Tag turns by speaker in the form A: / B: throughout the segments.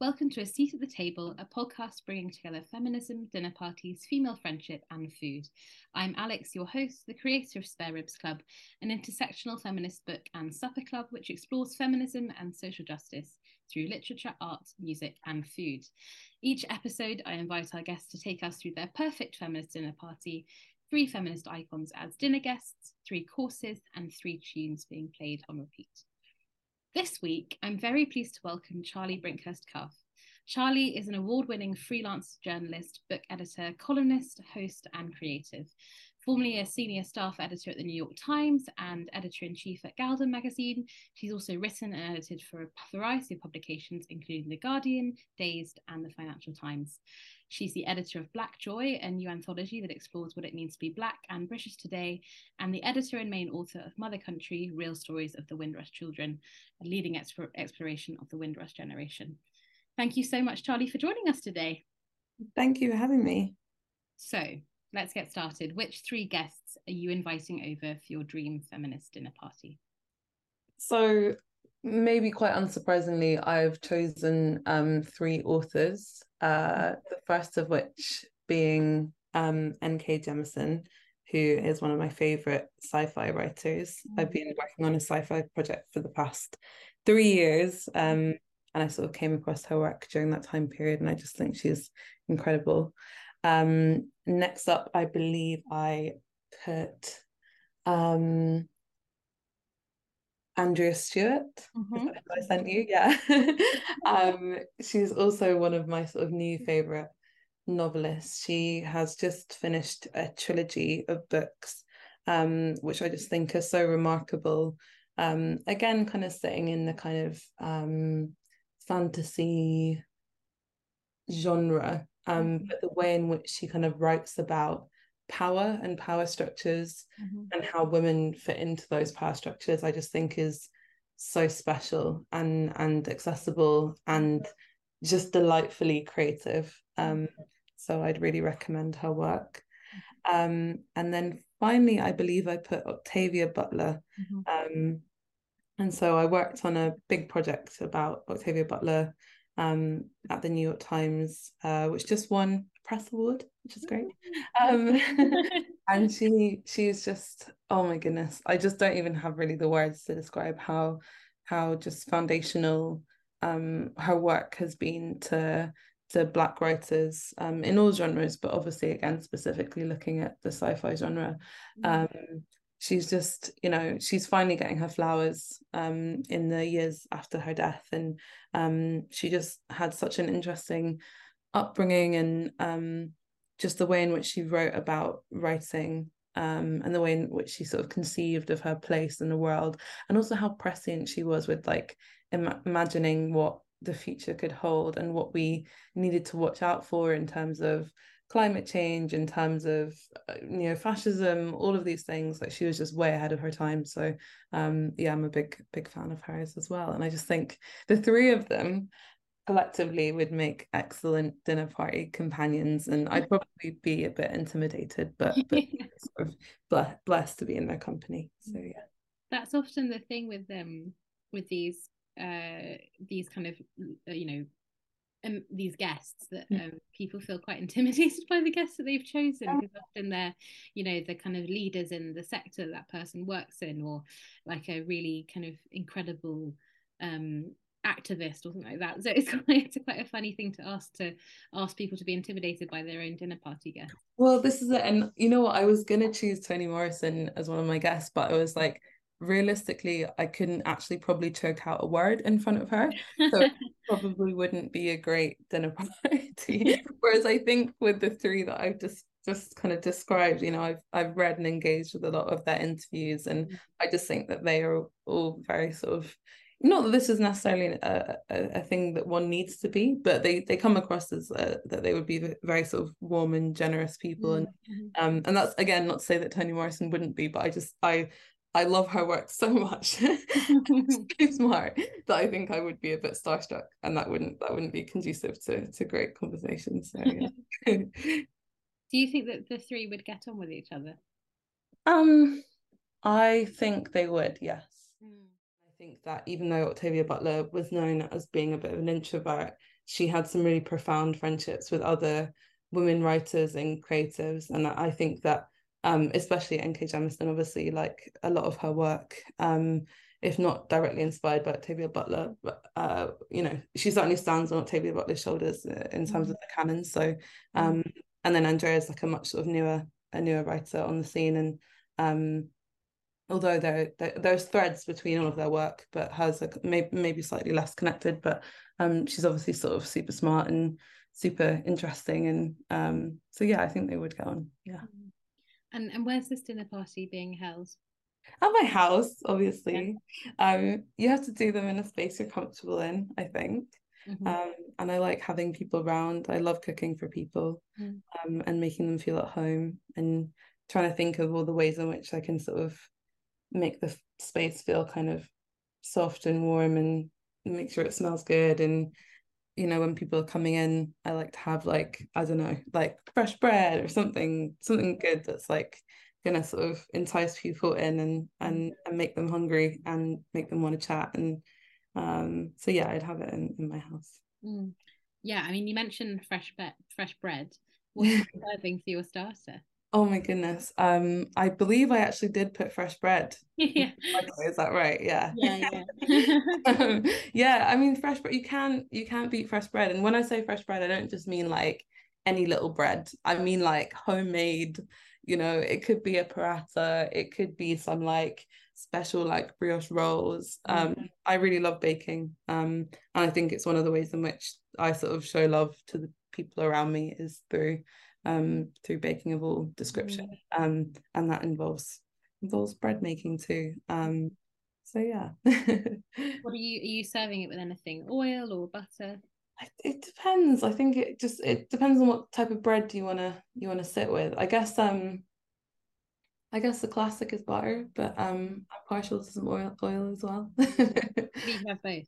A: Welcome to A Seat at the Table, a podcast bringing together feminism, dinner parties, female friendship, and food. I'm Alex, your host, the creator of Spare Ribs Club, an intersectional feminist book and supper club which explores feminism and social justice through literature, art, music, and food. Each episode, I invite our guests to take us through their perfect feminist dinner party, three feminist icons as dinner guests, three courses, and three tunes being played on repeat. This week, I'm very pleased to welcome Charlie Brinkhurst Cuff. Charlie is an award winning freelance journalist, book editor, columnist, host, and creative. Formerly a senior staff editor at the New York Times and editor in chief at gal-dem magazine, she's also written and edited for a variety of publications, including The Guardian, Dazed, and The Financial Times. She's the editor of Black Joy, a new anthology that explores what it means to be Black and British today, and the editor and main author of Mother Country Real Stories of the Windrush Children, a leading exp- exploration of the Windrush generation. Thank you so much, Charlie, for joining us today.
B: Thank you for having me.
A: So let's get started. Which three guests are you inviting over for your dream feminist dinner party?
B: So, maybe quite unsurprisingly, I've chosen um, three authors. Uh, the first of which being um, N.K. Jemisin, who is one of my favorite sci-fi writers. Mm. I've been working on a sci-fi project for the past three years, um, and I sort of came across her work during that time period, and I just think she's incredible. Um, next up, I believe I put um, Andrea Stewart. Mm-hmm. I sent you, yeah. um, she's also one of my sort of new favorite novelists. She has just finished a trilogy of books, um, which I just think are so remarkable. Um, again, kind of sitting in the kind of um, fantasy genre, um, mm-hmm. but the way in which she kind of writes about power and power structures mm-hmm. and how women fit into those power structures, I just think is so special and and accessible and just delightfully creative. Um, so I'd really recommend her work. Mm-hmm. Um, and then finally, I believe I put Octavia Butler. Mm-hmm. Um, and so I worked on a big project about Octavia Butler um, at the New York Times, uh, which just won a press award, which is great. Um, and she she's just oh my goodness, I just don't even have really the words to describe how how just foundational um, her work has been to to black writers um, in all genres, but obviously again specifically looking at the sci-fi genre. Mm. Um, she's just you know she's finally getting her flowers um, in the years after her death. And um, she just had such an interesting upbringing and um, just the way in which she wrote about writing um, and the way in which she sort of conceived of her place in the world and also how prescient she was with like Im- imagining what the future could hold and what we needed to watch out for in terms of climate change in terms of uh, you know fascism all of these things like she was just way ahead of her time. So um yeah i'm a big big fan of hers as well. And i just think the three of them collectively would make excellent dinner party companions. And i'd probably be a bit intimidated but, but sort of blessed, blessed to be in their company. So yeah.
A: That's often the thing with them um, with these uh these kind of uh, you know um, these guests that hmm. um, people feel quite intimidated by the guests that they've chosen because often they're you know the kind of leaders in the sector that person works in or like a really kind of incredible um, activist or something like that. So it's quite, it's quite a funny thing to ask to ask people to be intimidated by their own dinner party guests.
B: Well this is it and you know what? I was gonna choose toni morrison as one of my guests but i was like realistically I couldn't actually probably choke out a word in front of her. So probably wouldn't be a great dinner party. Whereas I think with the three that I've just just kind of described, you know, I've I've read and engaged with a lot of their interviews and mm. I just think that they are all very sort of not that this is necessarily a, a, a thing that one needs to be, but they they come across as uh, that they would be very sort of warm and generous people, and mm-hmm. um and that's again not to say that Toni Morrison wouldn't be, but I just I I love her work so much. so smart that I think I would be a bit starstruck, and that wouldn't that wouldn't be conducive to to great conversations. So, yeah.
A: Do you think that the three would get on with each other?
B: Um, I think they would. Yes. Mm. I think that even though Octavia Butler was known as being a bit of an introvert, she had some really profound friendships with other women writers and creatives and I think that um, especially N.K. Jemisin, obviously, like a lot of her work, um, if not directly inspired by Octavia Butler, but uh, you know, she certainly stands on Octavia Butler's shoulders uh, in terms of the canon. So, um, mm. and then Andrea is like a much sort of newer, a newer writer on the scene, and um, although there, there there's threads between all of their work, but hers are maybe maybe slightly less connected. But um, she's obviously sort of super smart and super interesting, and um, so yeah, I think they would go on. Yeah. Mm.
A: And and where's this dinner party being held?
B: At my house, obviously. Yeah. Um, you have to do them in a space you're comfortable in, I think. Mm-hmm. Um, and I like having people around. I love cooking for people mm. um, and making them feel at home and trying to think of all the ways in which I can sort of make the space feel kind of soft and warm and make sure it smells good and you know when people are coming in i like to have like i don't know like fresh bread or something something good that's like gonna sort of entice people in and and, and make them hungry and make them want to chat and um so yeah i'd have it in, in my house.
A: Mm. yeah i mean you mentioned fresh be- fresh bread. What are you serving for your starter
B: Oh my goodness. Um, I believe I actually did put fresh bread.
A: Yeah.
B: Is that right?
A: Yeah. Yeah, yeah.
B: um, yeah, I mean fresh bread, you can you can't beat fresh bread. And when I say fresh bread, I don't just mean like any little bread. I mean like homemade, you know, it could be a paratha, it could be some like special like brioche rolls. Um, mm-hmm. I really love baking. Um, and I think it's one of the ways in which I sort of show love to the people around me is through um, through baking of all description, mm. um, and that involves involves bread making too. Um, so yeah.
A: what are you are you serving it with anything, oil or butter?
B: It depends. I think it just it depends on what type of bread do you wanna you wanna sit with. I guess um I guess the classic is butter, but um I'm partial to some oil oil as well.
A: you have both.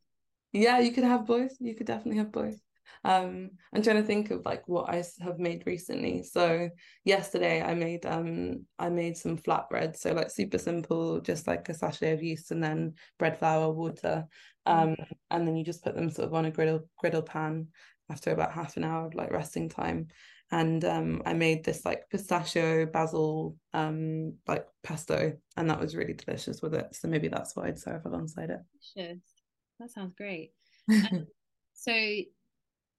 B: Yeah, you could have both. You could definitely have both um i'm trying to think of like what i have made recently so yesterday i made um i made some flatbread so like super simple just like a sachet of yeast and then bread flour water mm. um and then you just put them sort of on a griddle griddle pan after about half an hour of like resting time and um I made this like pistachio basil um like pesto and that was really delicious with it so maybe that's what I'd serve alongside it.
A: Delicious. That sounds great. Um, so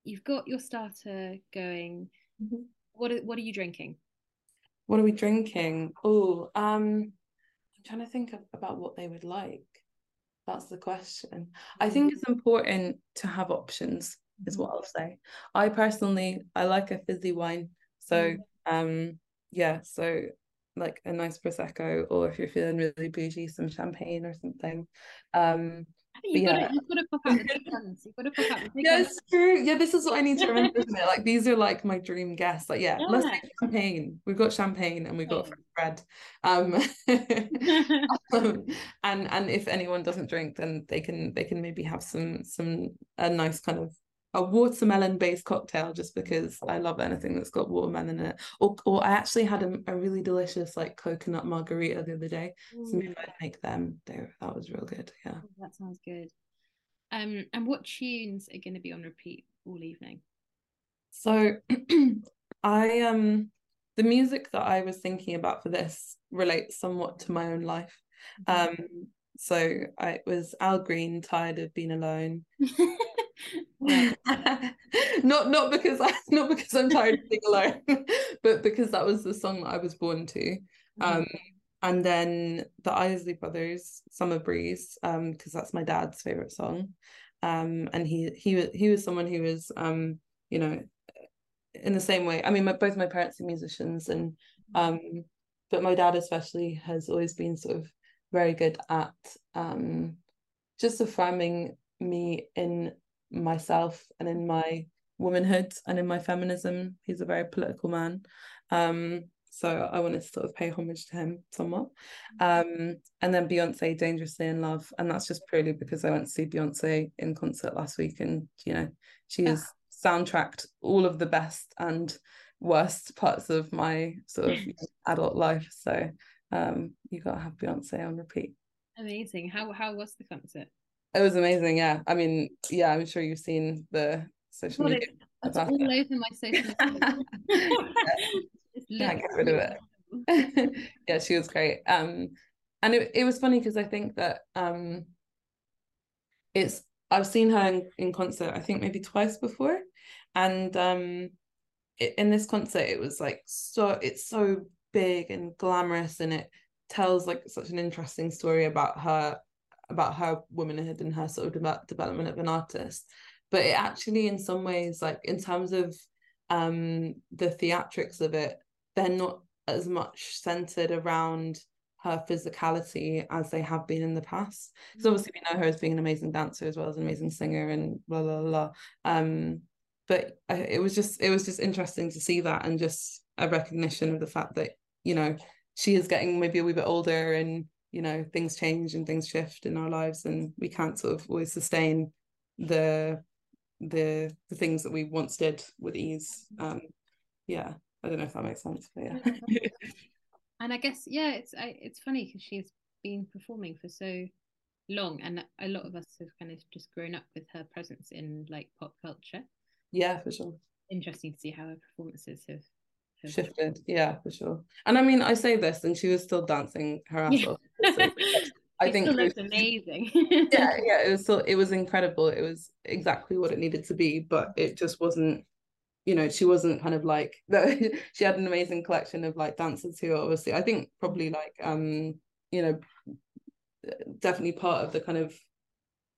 A: you've got your starter going. Mm-hmm. What are, what are you drinking?
B: What are we drinking? Oh, um, I'm trying to think of, about what they would like. That's the question. I think it's important to have options, is mm-hmm. what I'll say. I personally I like a fizzy wine. So mm-hmm. um yeah, so like a nice prosecco, or if you're feeling really bougie, some champagne or something. Um
A: You've, yeah. got to, you've got to out the. You've got to out the
B: it's true. Yeah, this is what I need to remember, isn't it? Like these are like my dream guests. Like, yeah, yeah. let's make champagne. We've got champagne and we've got bread. Um, um, and and if anyone doesn't drink, then they can they can maybe have some some a nice kind of a watermelon based cocktail just because I love anything that's got watermelon in it. Or, or I actually had a, a really delicious like coconut margarita the other day. Ooh. So maybe I'd make them. They, that was real good. Yeah.
A: Oh, that sounds good. Um, and what tunes are going to be on repeat all evening?
B: So I um the music that I was thinking about for this relates somewhat to my own life. Mm-hmm. Um so I, it was Al Green, tired of being alone. not not because I not because I'm tired of being alone, but because that was the song that I was born to. Mm-hmm. Um, and then the Isley Brothers, Summer Breeze, um, because that's my dad's favorite song. Um, and he he was he was someone who was um, you know, in the same way. I mean, my, both my parents are musicians, and um, but my dad especially has always been sort of very good at um, just affirming me in myself and in my womanhood and in my feminism. He's a very political man. Um, so I wanted to sort of pay homage to him somewhat. Um, and then Beyonce, Dangerously in Love. And that's just purely because I went to see Beyonce in concert last week and, you know, she has soundtracked all of the best and worst parts of my sort of adult life. So um, you got to have Beyonce on repeat.
A: Amazing. How how was the concert?
B: It was amazing. Yeah. I mean, yeah, I'm sure you've seen the social media.
A: That's all that. over my social media.
B: yeah, get rid of it. yeah, she was great. Um, and it, it was funny because I think that um, it's I've seen her in, in concert I think maybe twice before, and um, it, in this concert it was like so it's so big and glamorous and it tells like such an interesting story about her about her womanhood and her sort of de- development of an artist but it actually in some ways like in terms of um the theatrics of it they're not as much centered around her physicality as they have been in the past because mm. obviously we know her as being an amazing dancer as well as an amazing singer and blah blah blah um but it was just it was just interesting to see that and just a recognition of the fact that you know she is getting maybe a wee bit older and you know things change and things shift in our lives and we can't sort of always sustain the the the things that we once did with ease. Um yeah i don't know if that makes sense but yeah.
A: And i guess yeah it's I, it's funny because she's been performing for so long and a lot of us have kind of just grown up with her presence in like pop culture.
B: Yeah for sure.
A: Interesting to see how her performances have
B: shifted. Yeah for sure. And i mean i say this and she was still dancing her ass yeah. off I think
A: it was amazing.
B: yeah, yeah, it was so it was incredible. It was exactly what it needed to be, but it just wasn't. You know, she wasn't kind of like she had an amazing collection of like dancers who obviously I think probably like um you know definitely part of the kind of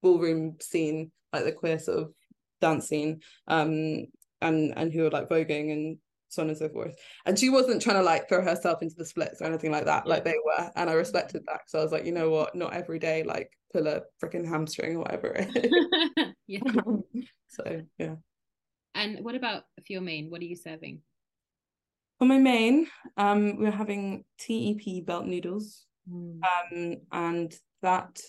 B: ballroom scene, like the queer sort of dance scene, um and and who were like voguing and so on and so forth. And she wasn't trying to like throw herself into the splits or anything like that, like they were. And I respected that. So I was like, you know what, not every day, like pull a freaking hamstring or whatever. yeah. so yeah.
A: And what about for your main? What are you serving?
B: For my main, um, we're having TEP belt noodles. Mm. Um, and that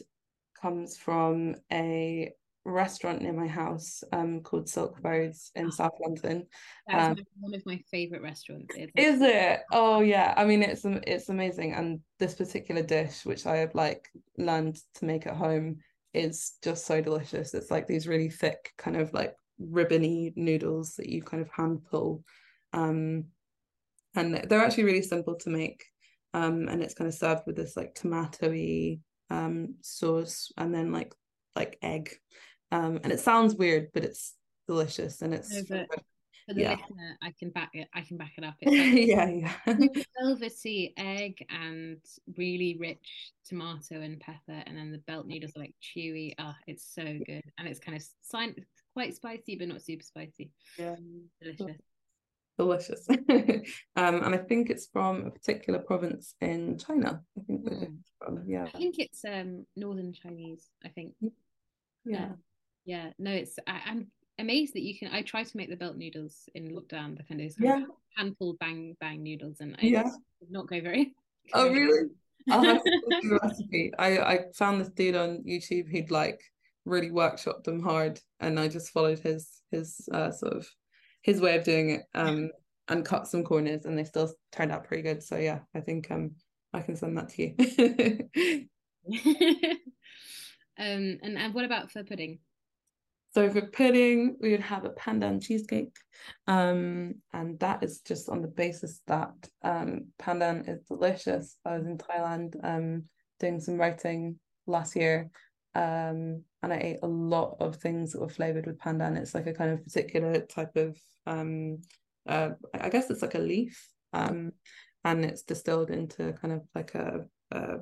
B: comes from a restaurant near my house um called Silk Roads in ah. South London.
A: Um, one of my favorite restaurants.
B: Is it? Oh yeah. I mean it's it's amazing and this particular dish which I have like learned to make at home is just so delicious. It's like these really thick kind of like ribbony noodles that you kind of hand pull. Um and they're actually really simple to make. Um and it's kind of served with this like tomatoey um sauce and then like like egg um, and it sounds weird, but it's delicious and it's. No,
A: for the yeah. listener, I can back it. I can back it up.
B: It's like yeah, yeah.
A: velvety egg and really rich tomato and pepper, and then the belt noodles are like chewy. Ah, oh, it's so good, and it's kind of sign quite spicy, but not super spicy.
B: Yeah,
A: delicious.
B: Delicious, um, and I think it's from a particular province in China. I think mm. from, yeah.
A: I think it's um northern Chinese. I think.
B: Yeah.
A: Yeah, no, it's I, am amazed that you can. I try to make the belt noodles in lockdown, the kind of
B: yeah.
A: handful bang bang noodles, and I
B: yeah.
A: not go very.
B: Go oh really? I'll have the recipe. I I found this dude on YouTube who'd like really workshopped them hard, and I just followed his his uh, sort of his way of doing it, um, and cut some corners, and they still turned out pretty good. So yeah, I think um I can send that to
A: you. um, and and what about for pudding?
B: So for pudding, we would have a pandan cheesecake. Um, and that is just on the basis that um, pandan is delicious. I was in Thailand um, doing some writing last year um, and I ate a lot of things that were flavored with pandan. It's like a kind of particular type of, um, uh, I guess it's like a leaf um, and it's distilled into kind of like a, a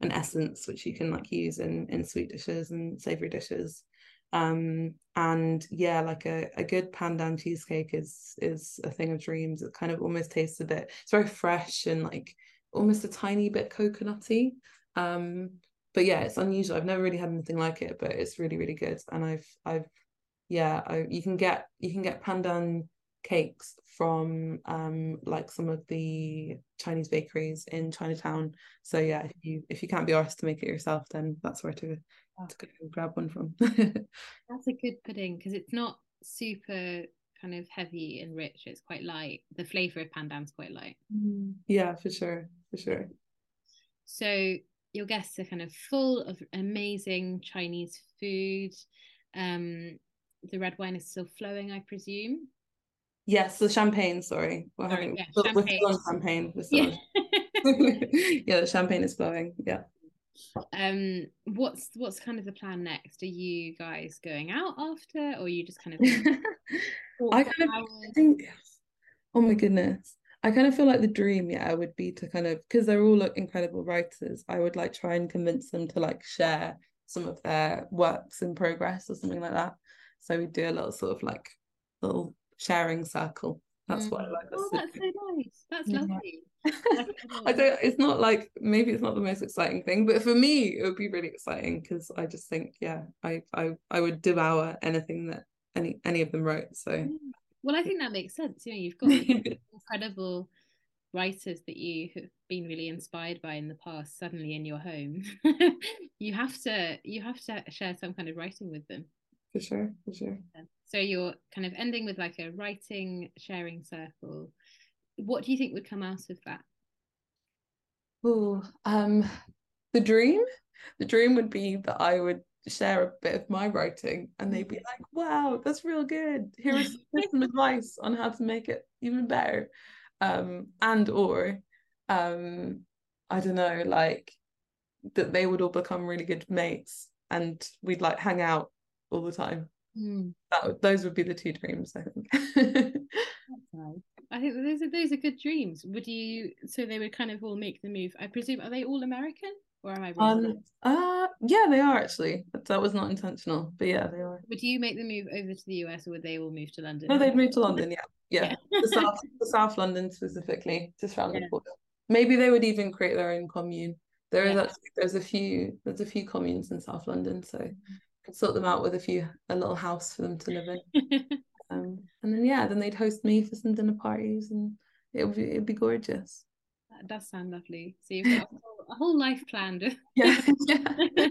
B: an essence which you can like use in in sweet dishes and savory dishes um and yeah like a, a good pandan cheesecake is is a thing of dreams. It kind of almost tastes a bit it's very fresh and like almost a tiny bit coconutty. Um but yeah it's unusual. I've never really had anything like it but it's really really good. And i've i've yeah I, you can get you can get pandan cakes from um like some of the Chinese bakeries in Chinatown. So yeah, if you if you can't be asked to make it yourself, then that's where to to go grab one from.
A: That's a good pudding because it's not super kind of heavy and rich. It's quite light. The flavour of pandan's quite light.
B: Mm. Yeah, for sure, for sure.
A: So your guests are kind of full of amazing Chinese food. Um, the red wine is still flowing, I presume.
B: Yes, the champagne. Sorry, we're
A: Sorry,
B: having
A: yeah,
B: we're
A: champagne.
B: champagne. We're
A: Yeah.
B: yeah, the champagne is flowing. Yeah.
A: um, what's what's kind of the plan next? Are you guys going out after, or are you just kind of?
B: I kind of I think, oh my goodness. I kind of feel like the dream, yeah, would be to kind of because they're all like incredible writers. I would like try and convince them to like share some of their works in progress or something like that. So we do a little sort of like little sharing circle. That's what I mm. like.
A: Oh, that's so nice. That's
B: Yeah.
A: lovely.
B: I don't it's not like maybe it's not the most exciting thing, but for me it would be really exciting because I just think, yeah, I I I would devour anything that any any of them wrote. So mm.
A: Well, I think that makes sense. You know, you've got incredible writers that you have been really inspired by in the past suddenly in your home. you have to you have to share some kind of writing with them.
B: For sure, for sure.
A: So you're kind of ending with like a writing sharing circle. What do you think would come out of that?
B: Oh, um, the dream, the dream would be that I would share a bit of my writing, and they'd be like, "Wow, that's real good. Here is some advice on how to make it even better." Um, and or, um, I don't know, like that they would all become really good mates, and we'd like hang out all the time. That those would be the two dreams, I think.
A: Nice. I think those are those are good dreams. Would you? So they would kind of all make the move. I presume are they all American or am I wrong?
B: um, uh, yeah, they are actually. That, that was not intentional, but yeah, they are.
A: would you make the move over to the US or would they all move to London?
B: No, they'd moved to London. Yeah, yeah.
A: Yeah.
B: The south, the South London specifically, just around
A: Yeah.
B: the corner. Maybe they would even create their own commune. There is
A: Yeah.
B: actually there's a few there's a few communes in South London, so could sort them out with a few a little house for them to live in. Um, and then yeah, then they'd host me for some dinner parties, and it would be it'd be gorgeous.
A: that does sound lovely. So you've got a whole, a whole life planned.
B: Yeah, yeah.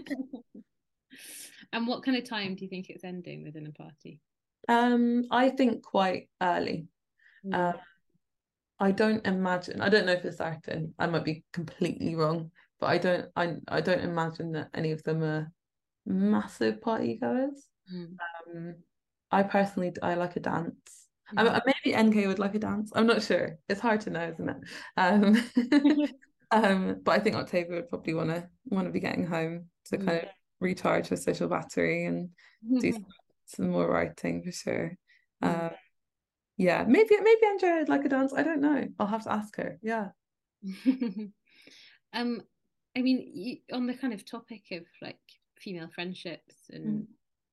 A: and what kind of time do you think it's ending within a party?
B: Um, I think quite early.
A: Mm.
B: Um, I don't imagine. I don't know for certain. I might be completely wrong, but I don't. I I don't imagine that any of them are massive party goers.
A: Mm.
B: Um, I personally I like a dance. I
A: Mhm.
B: maybe NK would like a dance. I'm not sure. It's hard to know, isn't it? Um, um, but I think Octavia would probably want to want to be getting home to
A: Mm.
B: kind of recharge her social battery and do some, some more writing for sure.
A: Mm.
B: Um, yeah, maybe maybe Andrea would like a dance. I don't know. I'll have to ask her. Yeah.
A: um, I mean, you, on the kind of topic of like female friendships and
B: Mm.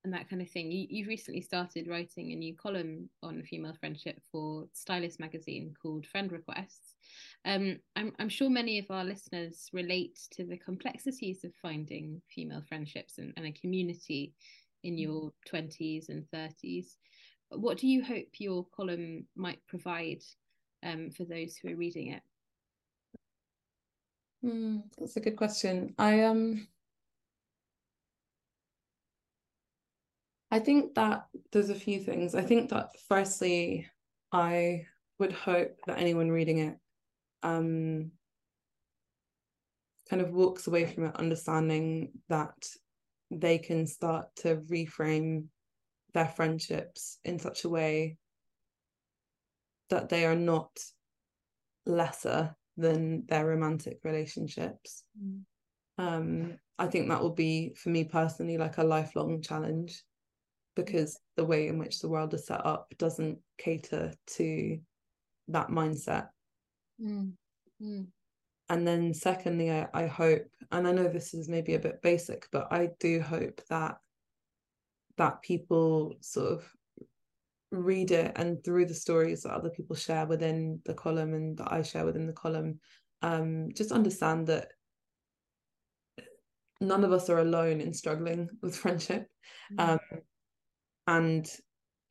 A: and that kind of thing, you, you've recently started writing a new column on female friendship for Stylist magazine called Friend Requests. Um, I'm I'm sure many of our listeners relate to the complexities of finding female friendships and, and a community in your twenties and thirties. What do you hope your column might provide um, for those who are reading it?
B: Hmm, that's a good question. I um I think that there's a few things. I think that firstly, I would hope that anyone reading it um kind of walks away from it understanding that they can start to reframe their friendships in such a way that they are not lesser than their romantic relationships. Um, I think that will be for me personally like a lifelong challenge because the way in which the world is set up doesn't cater to that mindset.
A: Mm. Mm.
B: And then secondly, I, I hope, and I know this is maybe a bit basic, but I do hope that that people sort of read it and through the stories that other people share within the column and that I share within the column, um, just understand that none of us are alone in struggling with friendship. Um, and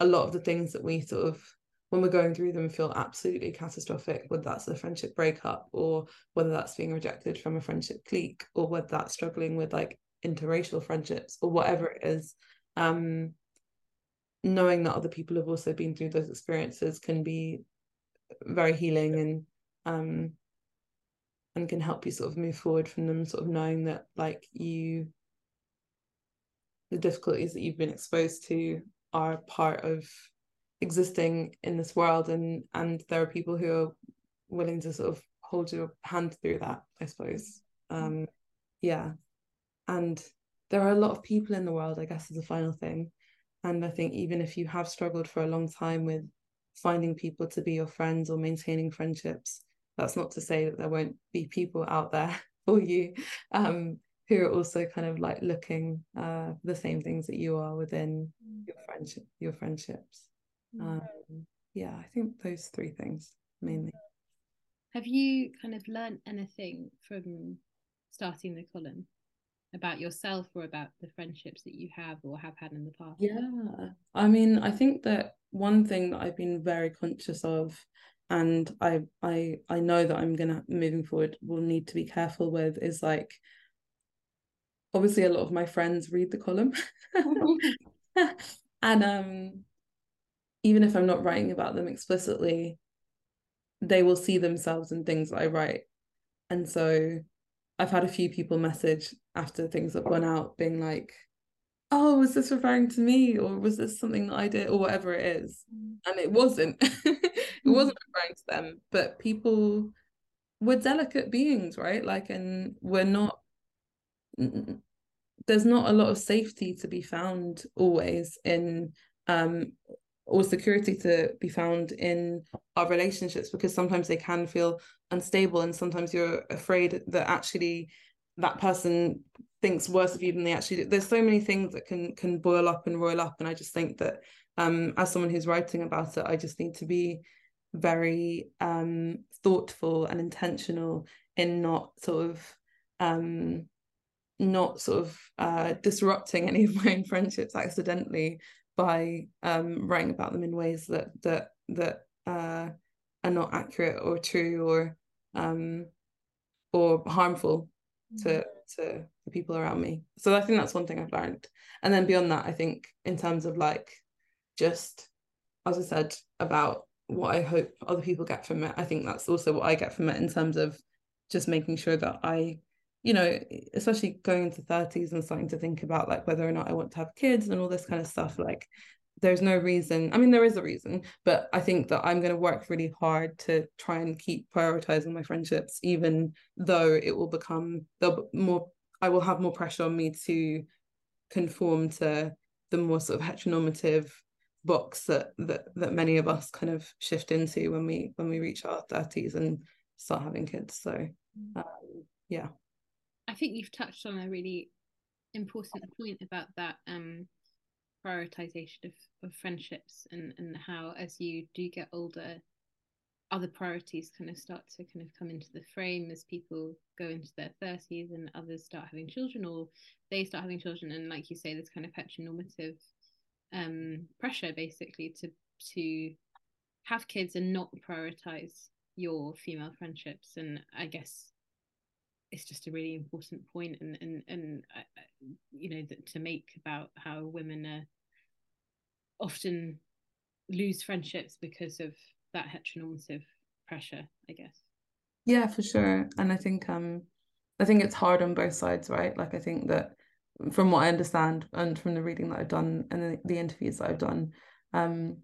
B: a lot of the things that we sort of when we're going through them feel absolutely catastrophic, whether that's a friendship breakup or whether that's being rejected from a friendship clique or whether that's struggling with like interracial friendships or whatever it is. Um, knowing that other people have also been through those experiences can be very healing and um and can help you sort of move forward from them sort of knowing that like you the difficulties that you've been exposed to are part of existing in this world and and there are people who are willing to sort of hold your hand through that i suppose. Um yeah. And there are a lot of people in the world i guess is a final thing. And i think even if you have struggled for a long time with finding people to be your friends or maintaining friendships that's not to say that there won't be people out there for you. Um who are also kind of like looking uh the same things that you are within mm. your friendship your friendships mm. um yeah i think those three things mainly
A: have you kind of learned anything from starting the column about yourself or about the friendships that you have or have had in the past
B: yeah i mean i think that one thing that i've been very conscious of and i i i know that i'm gonna moving forward will need to be careful with is like obviously a lot of my friends read the column. And um even if i'm not writing about them explicitly they will see themselves in things that i write. And so i've had a few people message after things have gone out being like oh was this referring to me? Or was this something that i did? Or whatever it is. Mm. and it wasn't. It wasn't referring to them. But people we're delicate beings right? Like and we're not there's not a lot of safety to be found always in um or security to be found in our relationships because sometimes they can feel unstable and sometimes you're afraid that actually that person thinks worse of you than they actually do. There's so many things that can can boil up and roil up and I just think that um as someone who's writing about it I just need to be very um thoughtful and intentional in not sort of um not sort of uh, disrupting any of my own friendships accidentally by um, writing about them in ways that that that uh, are not accurate or true or um, or harmful to mm-hmm. to the people around me. So I think that's one thing I've learned. And then beyond that, I think in terms of like just as I said about what I hope other people get from it, I think that's also what I get from it in terms of just making sure that I you know, especially going into 30s and starting to think about like whether or not I want to have kids and all this kind of stuff, like there's no reason. I mean, there is a reason, but I think that I'm going to work really hard to try and keep prioritizing my friendships, even though it will become the more, I will have more pressure on me to conform to the more sort of heteronormative box that that that many of us kind of shift into when we when we reach our 30s and start having kids so mm. um, yeah
A: I think you've touched on a really important point about that um, prioritization of, of friendships and, and how as you do get older other priorities kind of start to kind of come into the frame as people go into their 30s and others start having children or they start having children. And like you say this kind of heteronormative um, pressure basically to to have kids and not prioritize your female friendships. And i guess it's just a really important point and and and uh, uh you know that to make about how women are often lose friendships because of that heteronormative pressure i guess.
B: Yeah for sure. And i think um i think it's hard on both sides right? Like i think that from what i understand and from the reading that i've done and the, the interviews that i've done um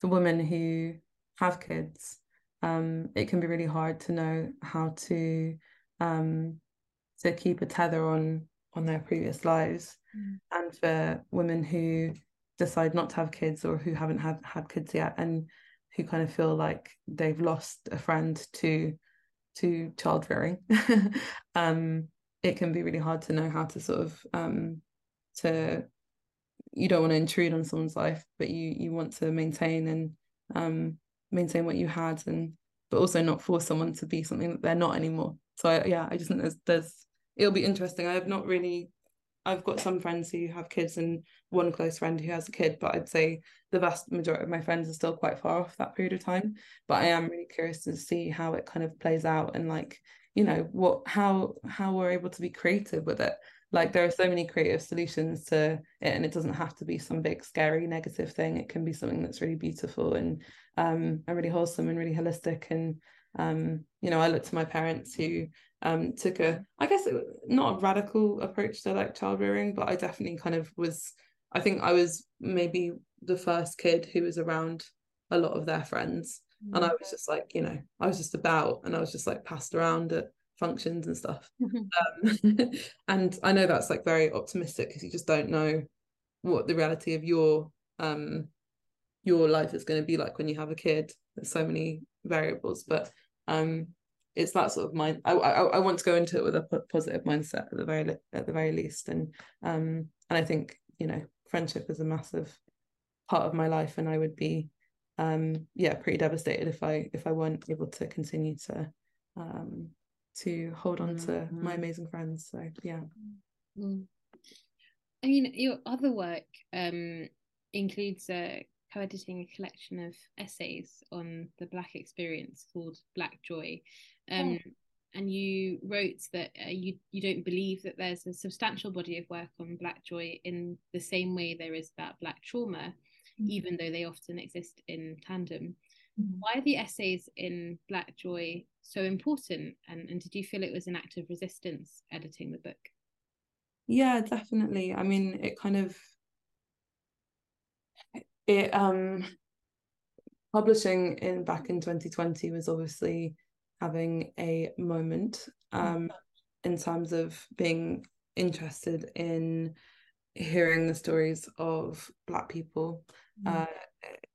B: the women who have kids um it can be really hard to know how to um, to keep a tether on on their previous lives mm. and for women who decide not to have kids or who haven't had had kids yet and who kind of feel like they've lost a friend to to child rearing um it can be really hard to know how to sort of um to you don't want to intrude on someone's life but you you want to maintain and um maintain what you had and but also not force someone to be something that they're not anymore so I, yeah i just think there's there's it'll be interesting. I have not really i've got some friends who have kids and one close friend who has a kid but i'd say the vast majority of my friends are still quite far off that period of time. But i am really curious to see how it kind of plays out and like you know what how how we're able to be creative with it like there are so many creative solutions to it and it doesn't have to be some big scary negative thing. It can be something that's really beautiful and um and really wholesome and really holistic. And um you know i look to my parents who um took a i guess it, not a radical approach to like child rearing but i definitely kind of was i think i was maybe the first kid who was around a lot of their friends. And i was just like you know i was just about and i was just like passed around at functions and stuff. Mm-hmm. um, and i know that's like very optimistic because you just don't know what the reality of your um your life is going to be like when you have a kid. There's so many variables but um it's that sort of mind I, I i want to go into it with a positive mindset at the very at the very least. And um and i think you know friendship is a massive part of my life and i would be um yeah pretty devastated if i if i weren't able to continue to um to hold on to my amazing friends so yeah
A: mm. i mean your other work um includes a co-editing a collection of essays on the black experience called black joy um, oh. and you wrote that uh, you you don't believe that there's a substantial body of work on black joy in the same way there is about black trauma mm-hmm. even though they often exist in tandem. Why are the essays in black joy so important? And, and did you feel it was an act of resistance editing the book?
B: Yeah definitely. I mean it kind of it um publishing in back in 2020 was obviously having a moment um in terms of being interested in hearing the stories of black people mm. uh,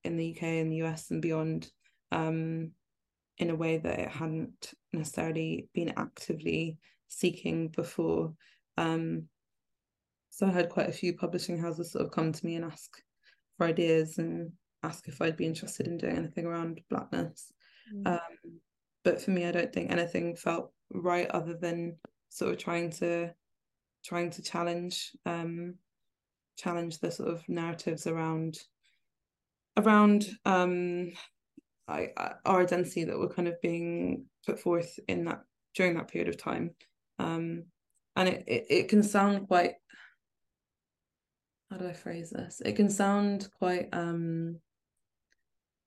B: in the UK and the US and beyond um, in a way that it hadn't necessarily been actively seeking before. Um, so I had quite a few publishing houses sort of come to me and ask for ideas and ask if I'd be interested in doing anything around blackness. Mm. Um, but for me, I don't think anything felt right other than sort of trying to trying to challenge um, challenge the sort of narratives around around um, I, our identity that were kind of being put forth in that during that period of time. Um, and it, it, it can sound quite how do I phrase this? It can sound quite um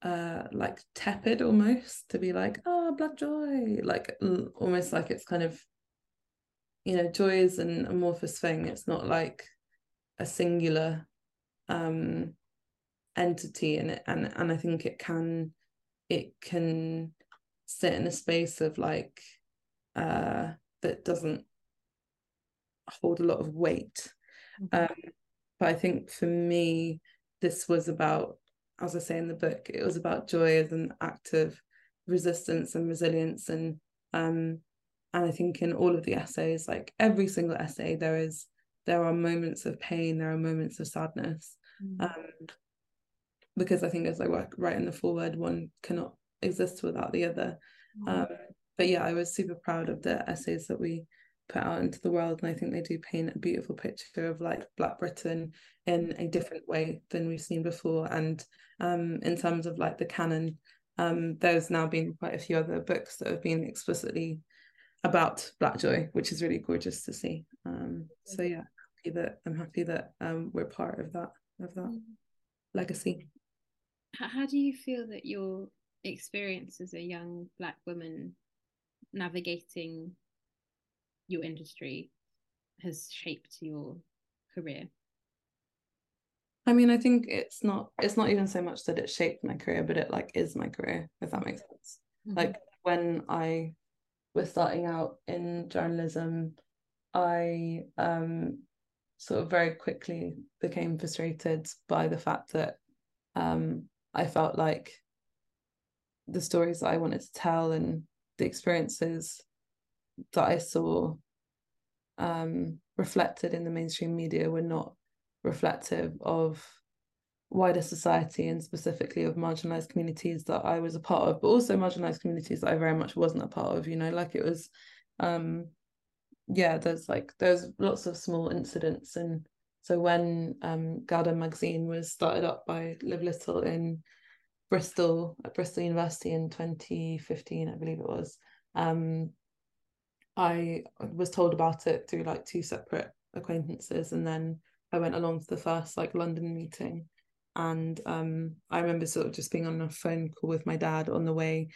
B: uh like tepid almost to be like oh black joy like almost like it's kind of you know joy is an amorphous thing it's not like a singular um entity in it and and I think it can it can sit in a space of like uh that doesn't hold a lot of weight mm-hmm. um but I think for me this was about as I say in the book it was about joy as an act of resistance and resilience and um and I think in all of the essays like every single essay there is there are moments of pain there are moments of sadness mm. um because I think as I work right in the foreword, one cannot exist without the other. Mm. Um, but yeah, I was super proud of the essays that we put out into the world, and I think they do paint a beautiful picture of like Black Britain in a different way than we've seen before. And um, in terms of like the canon, um, there's now been quite a few other books that have been explicitly about Black Joy, which is really gorgeous to see. Um, so yeah, happy that I'm happy that um, we're part of that of that mm. legacy
A: how do you feel that your experience as a young black woman navigating your industry has shaped your career
B: i mean i think it's not it's not even so much that it shaped my career but it like is my career if that makes sense mm-hmm. like when i was starting out in journalism i um sort of very quickly became frustrated by the fact that um I felt like the stories that I wanted to tell and the experiences that I saw um, reflected in the mainstream media were not reflective of wider society and specifically of marginalized communities that I was a part of, but also marginalized communities that I very much wasn't a part of, you know, like it was um yeah, there's like there's lots of small incidents and so when um, gal-dem magazine was started up by Liv Little in Bristol at Bristol University in 2015, I believe it was, um, I was told about it through like two separate acquaintances, and then I went along to the first like London meeting, and um, I remember sort of just being on a phone call with my dad on the way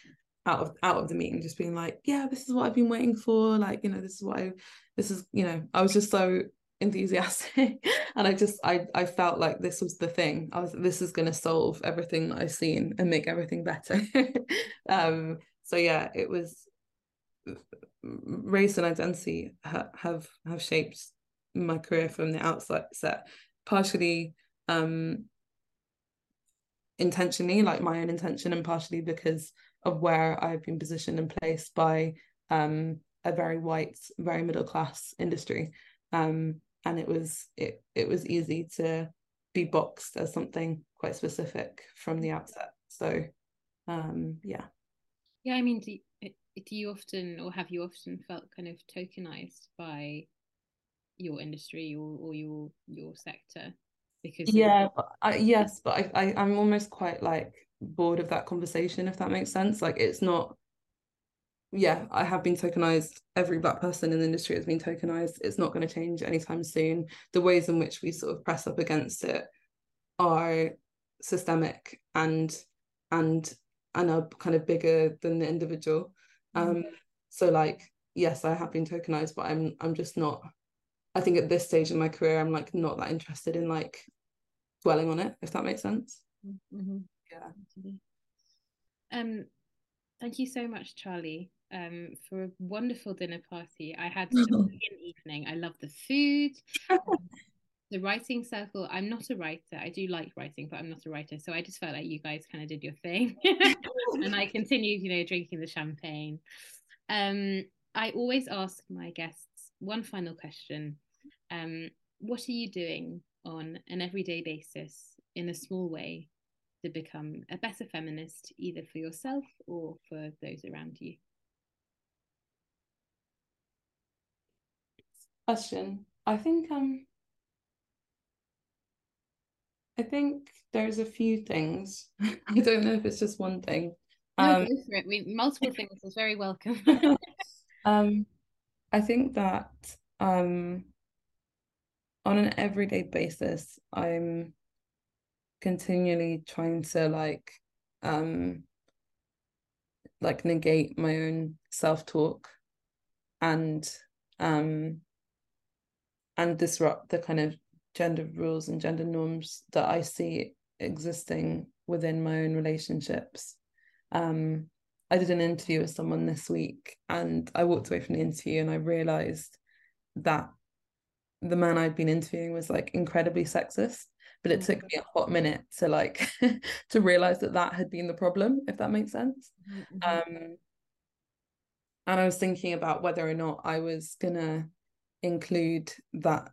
B: out of out of the meeting, just being like, "Yeah, this is what I've been waiting for. Like, you know, this is what I, this is, you know, I was just so enthusiastic. And I just I I felt like this was the thing. I was this is going to solve everything that I've seen and make everything better. Um so yeah it was race and identity ha- have have shaped my career from the outset partially um intentionally like my own intention and partially because of where I've been positioned and placed by um a very white very middle class industry. Um and it was it it was easy to be boxed as something quite specific from the outset. So um yeah.
A: Yeah i mean do you, do you often or have you often felt kind of tokenized by your industry or, or your your sector
B: because yeah I, yes but I, I i'm almost quite like bored of that conversation if that makes sense. Like it's not yeah, I have been tokenized. Every black person in the industry has been tokenized. It's not going to change anytime soon. The ways in which we sort of press up against it are systemic and and and are kind of bigger than the individual. Mm-hmm. Um, so like, yes, I have been tokenized, but I'm I'm just not. I think at this stage in my career, I'm like not that interested in like dwelling on it, if that makes sense.
A: Mm-hmm. Yeah. Um, thank you so much, Charlie um, for a wonderful dinner party. I had a brilliant evening. I love the food. the writing circle. I'm not a writer. I do like writing, but I'm not a writer. So I just felt like you guys kind of did your thing. and I continued, you know, drinking the champagne. Um, I always ask my guests one final question. Um, what are you doing on an everyday basis in a small way to become a better feminist, either for yourself or for those around you?
B: Question. I think um I think there's a few things. I don't know if it's just one thing.
A: No, um, go for it. We, multiple things is very welcome.
B: um, I think that um, on an everyday basis, I'm continually trying to like um, like negate my own self talk and um, and disrupt the kind of gender rules and gender norms that I see existing within my own relationships. Um, I did an interview with someone this week and I walked away from the interview and I realized that the man I'd been interviewing was like incredibly sexist but it took mm-hmm. me a hot minute to like to realize that that had been the problem if that makes sense mm-hmm. um and I was thinking about whether or not I was gonna include that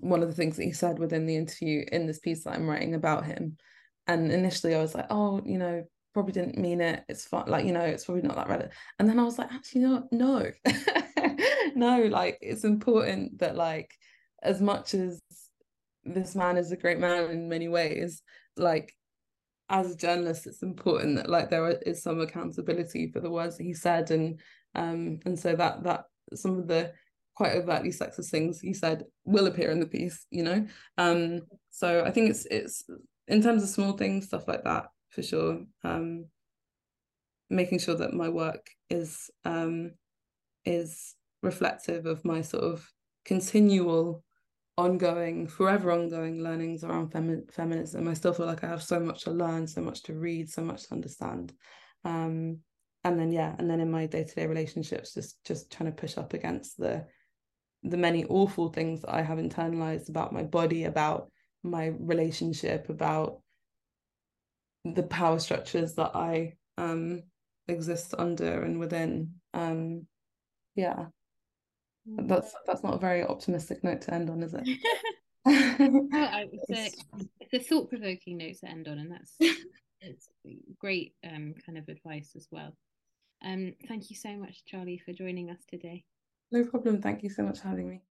B: one of the things that he said within the interview in this piece that I'm writing about him. And initially I was like, oh, you know, probably didn't mean it. It's fine, like, you know, it's probably not that relevant. And then I was like, actually, no, no, no, like it's important that like as much as this man is a great man in many ways, like as a journalist, it's important that like there is some accountability for the words that he said and um and so that that some of the quite overtly sexist things he said will appear in the piece you know? Um so i think it's it's in terms of small things stuff like that for sure. Um making sure that my work is um is reflective of my sort of continual ongoing forever ongoing learnings around femi- feminism. I still feel like i have so much to learn so much to read so much to understand. Um and then yeah and then in my day-to-day relationships just just trying to push up against the the many awful things that I have internalized about my body, about my relationship, about the power structures that I um exist under and within. Um yeah. That's that's not a very optimistic note to end on, is it?
A: it's, a, it's a thought-provoking note to end on, and that's it's great um, kind of advice as well. Um, thank you so much, Charlie, for joining us today.
B: No problem. Thank you so much for having me.